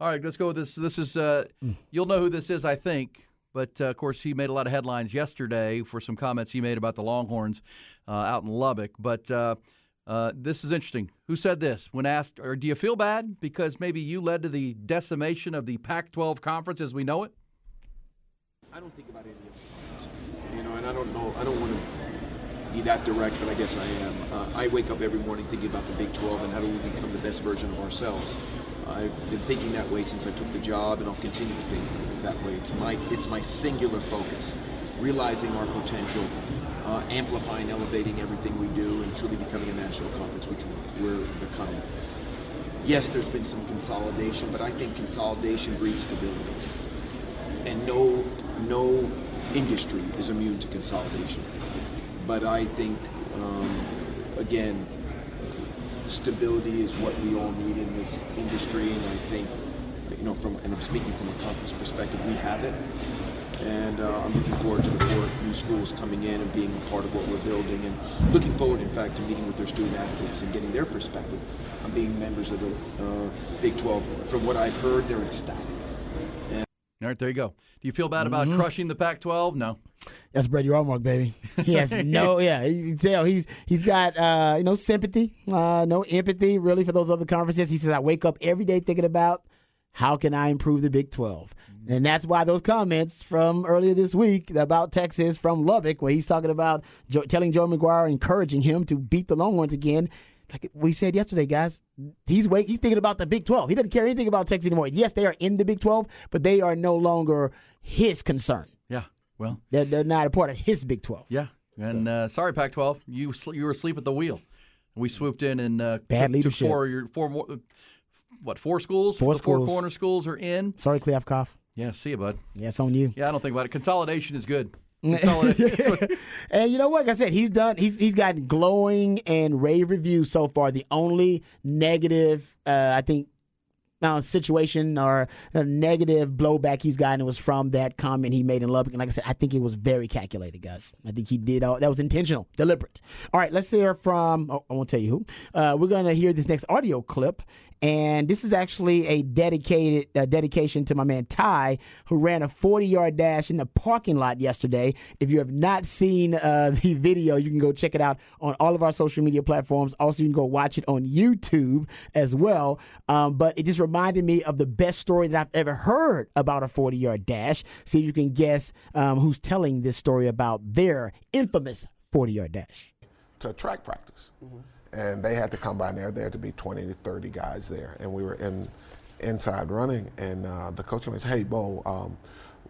All right, let's go with this. This is uh, you'll know who this is, I think. But uh, of course, he made a lot of headlines yesterday for some comments he made about the Longhorns uh, out in Lubbock. But uh, uh, this is interesting. Who said this when asked, or do you feel bad because maybe you led to the decimation of the Pac-12 conference as we know it? I don't think about any of it. You know, and I don't know. I don't want to be that direct, but I guess I am. Uh, I wake up every morning thinking about the Big 12 and how do we become the best version of ourselves. I've been thinking that way since I took the job, and I'll continue to think that way. It's my it's my singular focus, realizing our potential, uh, amplifying, elevating everything we do, and truly becoming a national conference, which we're becoming. Yes, there's been some consolidation, but I think consolidation breeds stability and no no industry is immune to consolidation. But I think um, again, stability is what we all need in this industry, and I think you know from and I'm speaking from a conference perspective, we have it. And uh, I'm looking forward to the four new schools coming in and being a part of what we're building, and looking forward, in fact, to meeting with their student athletes and getting their perspective on being members of the uh, Big 12. From what I've heard, they're ecstatic. All right, there you go. Do you feel bad about Mm-hmm. crushing the Pac-12? No. That's Brett Yormark, baby. He has no, yeah, you can tell he's he's got uh, you know sympathy, uh, no empathy really for those other conferences. He says I wake up every day thinking about How can I improve the Big 12? And that's why those comments from earlier this week about Texas from Lubbock, where he's talking about telling Joe McGuire, encouraging him to beat the Longhorns again. Like we said yesterday, guys, he's wait, he's thinking about the Big 12. He doesn't care anything about Texas anymore. Yes, they are in the Big 12, but they are no longer his concern. Yeah. Well, they're, they're not a part of his Big 12. Yeah. And uh, sorry, Pac-12, you sl- you were asleep at the wheel. We swooped in and uh, Bad took, leadership. Took four, your, four more, what four schools? Four the schools. Four corner schools are in. Sorry, Kliavkoff. Yeah, see you, bud. Yeah, it's on you. Yeah, I don't think about it. Consolidation is good. And you know what? Like I said, he's done. He's he's gotten glowing and rave reviews so far. The only negative, uh, I think, uh, situation or negative blowback he's gotten was from that comment he made in Lubbock. And like I said, I think it was very calculated, guys. I think he did all that was intentional, deliberate. All right, let's hear from. Oh, I won't tell you who. Uh, we're going to hear this next audio clip. And this is actually a dedicated dedication to my man Ty, who ran a 40 yard dash in the parking lot yesterday. If you have not seen uh, the video, you can go check it out on all of our social media platforms. Also, you can go watch it on YouTube as well. Um, but it just reminded me of the best story that I've ever heard about a 40 yard dash. See if you can guess um, who's telling this story about their infamous 40 yard dash. To track practice and they had to come by there. There had to be 20 to 30 guys there, and we were in inside running. And uh, the coach and "Hey, Bo, um,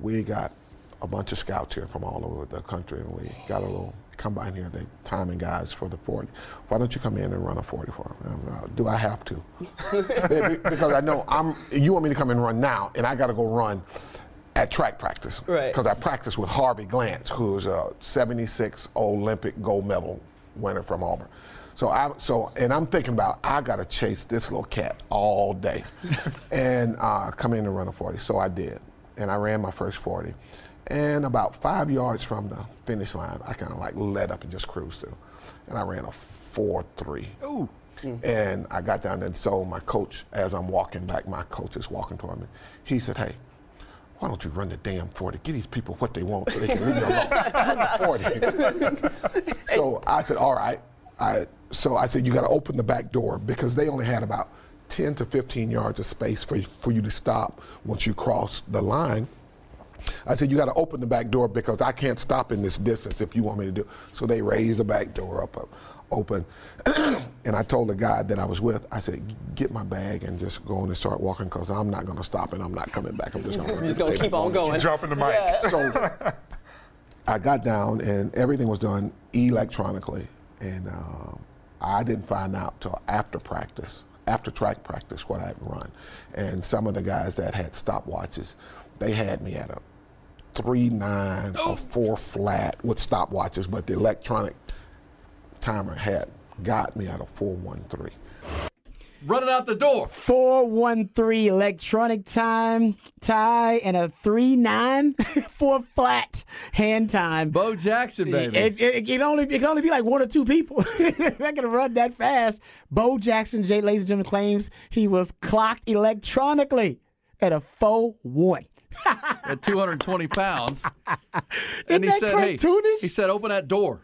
we got a bunch of scouts here from all over the country, and we got a little combine here. They timing guys for the 40. Why don't you come in and run a 40 for them? Uh, Do I have to? because I know I'm. You want me to come and run now, and I got to go run." At track practice, Right. Because I practiced with Harvey Glance, who's a '76 Olympic gold medal winner from Auburn. So I so and I'm thinking about I gotta chase this little cat all day, and uh, come in and run a 40. So I did, and I ran my first 40, and about five yards from the finish line, I kind of like let up and just cruised through, and I ran a 4-3. Ooh. And I got down there, and so my coach, as I'm walking back, my coach is walking toward me. He said, "Hey." Why don't you run the damn 40? Give these people what they want so they can leave you alone. run the 40. so I said, all right. I, so I said, you got to open the back door because they only had about 10 to 15 yards of space for, for you to stop once you cross the line. I said, you got to open the back door because I can't stop in this distance if you want me to do. So they raised the back door up, up open. and I told the guy that I was with, I said, get my bag and just go on and start walking because I'm not going to stop and I'm not coming back. I'm just going to Just gonna keep on going. Jump in the mic. Yeah. So I got down and everything was done electronically. And um, I didn't find out till after practice, after track practice, what I had run. And some of the guys that had stopwatches, they had me at a three nine or four flat with stopwatches, but the electronic timer had got me at a four one three. Running out the door. 413 electronic time tie and a 39 four flat hand time. Bo Jackson, baby. It, it, it can only it can only be like one or two people that can run that fast. Bo Jackson, Jay, ladies and gentlemen, claims he was clocked electronically at a 4 1. At 220 pounds. Isn't and he that said, hey, he said, open that door.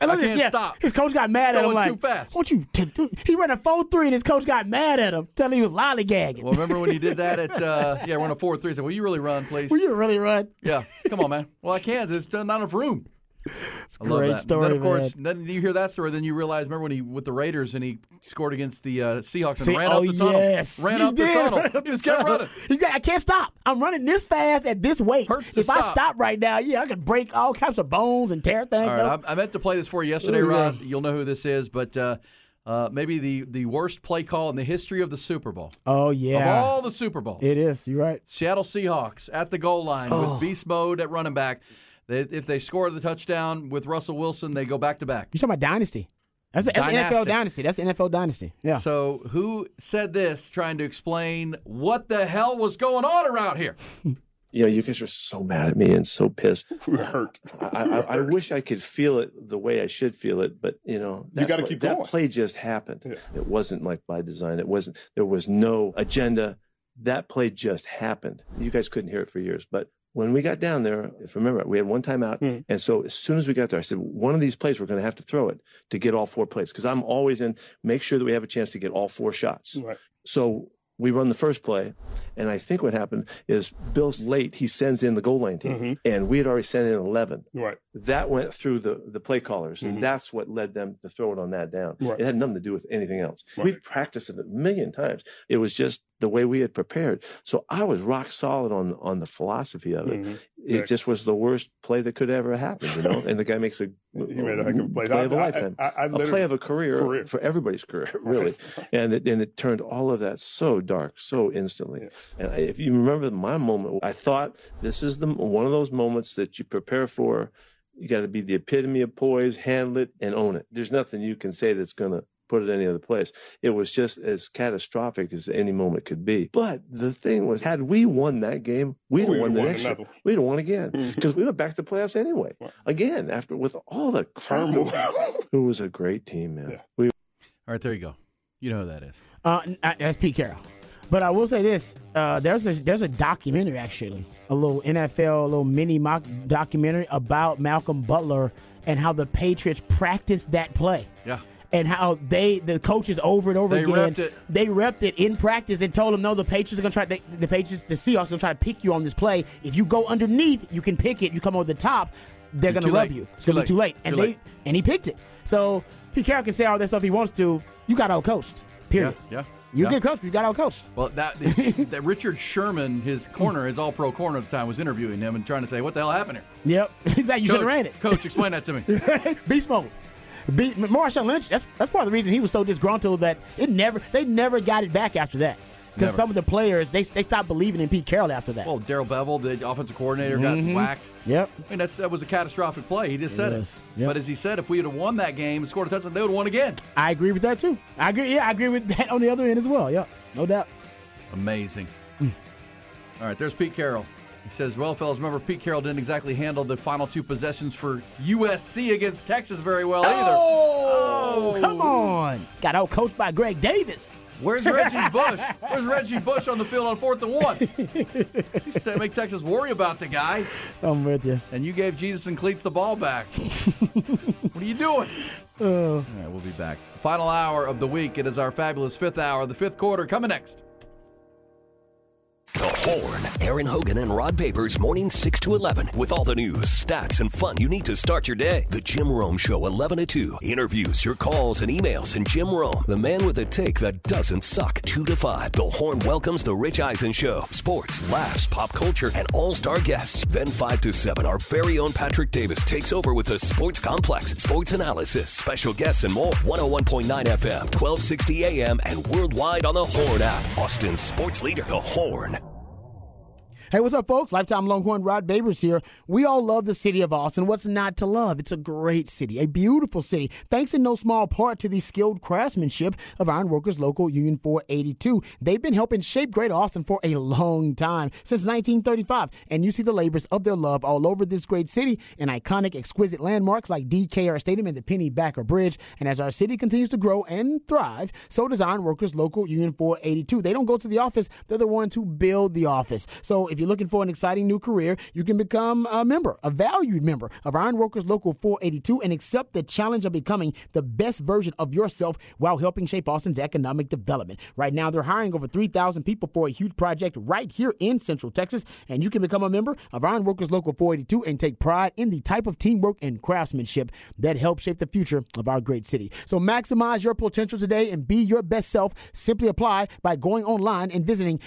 And I look at this, can't yeah, stop. His coach got mad at him like, too fast. "Won't you?" T- t-" he ran a four three, and his coach got mad at him, telling him he was lollygagging. Well, remember when you did that at, uh, yeah, run a 4 3. Said, will you really run, please? Will you really run? Yeah, come on, man. Well, I can't. There's not enough room. I love great that. story, then, of course, man. then you hear that story, then you realize, remember when he with the Raiders and he scored against the uh, Seahawks and See, ran oh up the tunnel, yes, ran He up the did tunnel, up he just kept running. He's got, I can't stop. I'm running this fast at this weight. If I stop. stop right now, yeah, I could break all kinds of bones and tear things. All up. I, I meant to play this for you yesterday, Ooh, yeah. Rod. You'll know who this is, but uh, uh, maybe the the worst play call in the history of the Super Bowl. oh yeah, Of all the Super Bowls. it is. You're right. Seattle Seahawks at the goal line Oh. with beast mode at running back. They, if they score the touchdown with Russell Wilson, they go back to back. You're talking about dynasty. That's, that's NFL dynasty. That's NFL dynasty. Yeah. So who said this trying to explain what the hell was going on around here? you know, you guys are so mad at me and so pissed. We're hurt. I, I, I wish I could feel it the way I should feel it, but you know, You gotta play- keep that going. play just happened. Yeah. It wasn't like by design. It wasn't. There was no agenda. That play just happened. You guys couldn't hear it for years, but when we got down there, if you remember, we had one time out, Hmm. and so as soon as we got there, I said, one of these plays we're going to have to throw it to get all four plays because I'm always in. Make sure that we have a chance to get all four shots. Right. So we run the first play, and I think what happened is Bill's late. He sends in the goal line team, and we had already sent in eleven. Right. That went through the the play callers, Mhm. and that's what led them to throw it on that down. Right. It had nothing to do with anything else. Right. We'd practiced it a million times. It was just the way we had prepared. So I was rock solid on on the philosophy of it. Mhm. It Yeah. just was the worst play that could ever happen, you know. and the guy makes a He made a heck of a play. play of a I- I- lifetime, I- I a play of a career, career. for everybody's career, really. and it, and it turned all of that so dark, so instantly. And I, if you remember my moment, I thought this is the one of those moments that you prepare for. You got to be the epitome of poise, handle it, and own it. There's nothing you can say that's going to put it any other place. It was just as catastrophic as any moment could be. But the thing was, had we won that game, we'd have We'd won the won next another one. We'd have won again because we went back to the playoffs anyway. Again, after with all the crap. Turmoil. It was a great team, man. We All right, there you go. You know who that is. Uh, uh, that's Pete Carroll. But I will say this: uh, there's a there's a documentary actually, a little NFL, a little mini mock documentary about Malcolm Butler and how the Patriots practiced that play. Yeah. And how they, the coaches over and over They again, repped it. they repped it in practice and told them, no, the Patriots are going to try, they, the Patriots, the Seahawks are going to try to pick you on this play. If you go underneath, you can pick it. You come over the top, they're to love late. you. It's Too going to be too late. And Too they, late. and he picked it. So Pete Carroll can say all that stuff he wants to. You got out coached. Period. Yeah. yeah. You're yeah. a good coach, you got out coached. Well, that, that Richard Sherman, his corner, his all pro corner at the time, was interviewing him and trying to say, What the hell happened here? Yep. Exactly. You should have ran it. Coach, explain that to me. Beast mode. Be, Marshawn Lynch. That's that's part of the reason he was so disgruntled that it never they never got it back after that. Because some of the players they they stopped believing in Pete Carroll after that. Well, Darrell Bevell, the offensive coordinator, Mhm. got whacked. Yep. I mean, that's, that was a catastrophic play. He just It said was. it. Yep. But as he said, if we had won that game and scored a touchdown, they would have won again. I agree with that too. I agree. Yeah, I agree with that on the other end as well. Yeah, no doubt. Amazing. Hmm. All right, there's Pete Carroll. He says, Well, fellas, remember, Pete Carroll didn't exactly handle the final two possessions for USC against Texas very well either. Oh, come on! Got out coached by Greg Davis. Where's Reggie Bush? Where's Reggie Bush on the field on fourth and one? Said, make Texas worry about the guy, I'm with you. and you gave Jesus and Cleats the ball back. what are you doing? Uh, All right, we'll be back. Final hour of the week. It is our fabulous fifth hour, the fifth quarter, coming next. Horn. Aaron Hogan and Rod Babers, morning 6 to 11, with all the news, stats, and fun you need to start your day. The Jim Rome Show, 11 to 2. Interviews, your calls, and emails. And Jim Rome, the man with a take that doesn't suck. 2 to 5. The Horn welcomes The Rich Eisen Show. Sports, laughs, pop culture, and all star guests. Then 5 to 7, our very own Patrick Davis takes over with the Sports Complex, sports analysis, special guests, and more. 101.9 FM, 1260 AM, and worldwide on the Horn app. Austin's sports leader, The Horn. Hey, what's up, folks? Lifetime Longhorn Rod Babers here. We all love the city of Austin. What's not to love? It's a great city, a beautiful city, thanks in no small part to the skilled craftsmanship of Ironworkers Local Union 482. They've been helping shape Great Austin for a long time, since 1935, and you see the labors of their love all over this great city in iconic, exquisite landmarks like DKR Stadium and the Pennybacker Bridge. And as our city continues to grow and thrive, so does Ironworkers Local Union 482. They don't go to the office, they're the ones who build the office. So if you're looking for an exciting new career, you can become a member, a valued member of Ironworkers Local 482 and accept the challenge of becoming the best version of yourself while helping shape Austin's economic development. Right now, they're hiring over 3,000 people for a huge project right here in Central Texas, and you can become a member of Ironworkers Local 482 and take pride in the type of teamwork and craftsmanship that helps shape the future of our great city. So maximize your potential today and be your best self. Simply apply by going online and visiting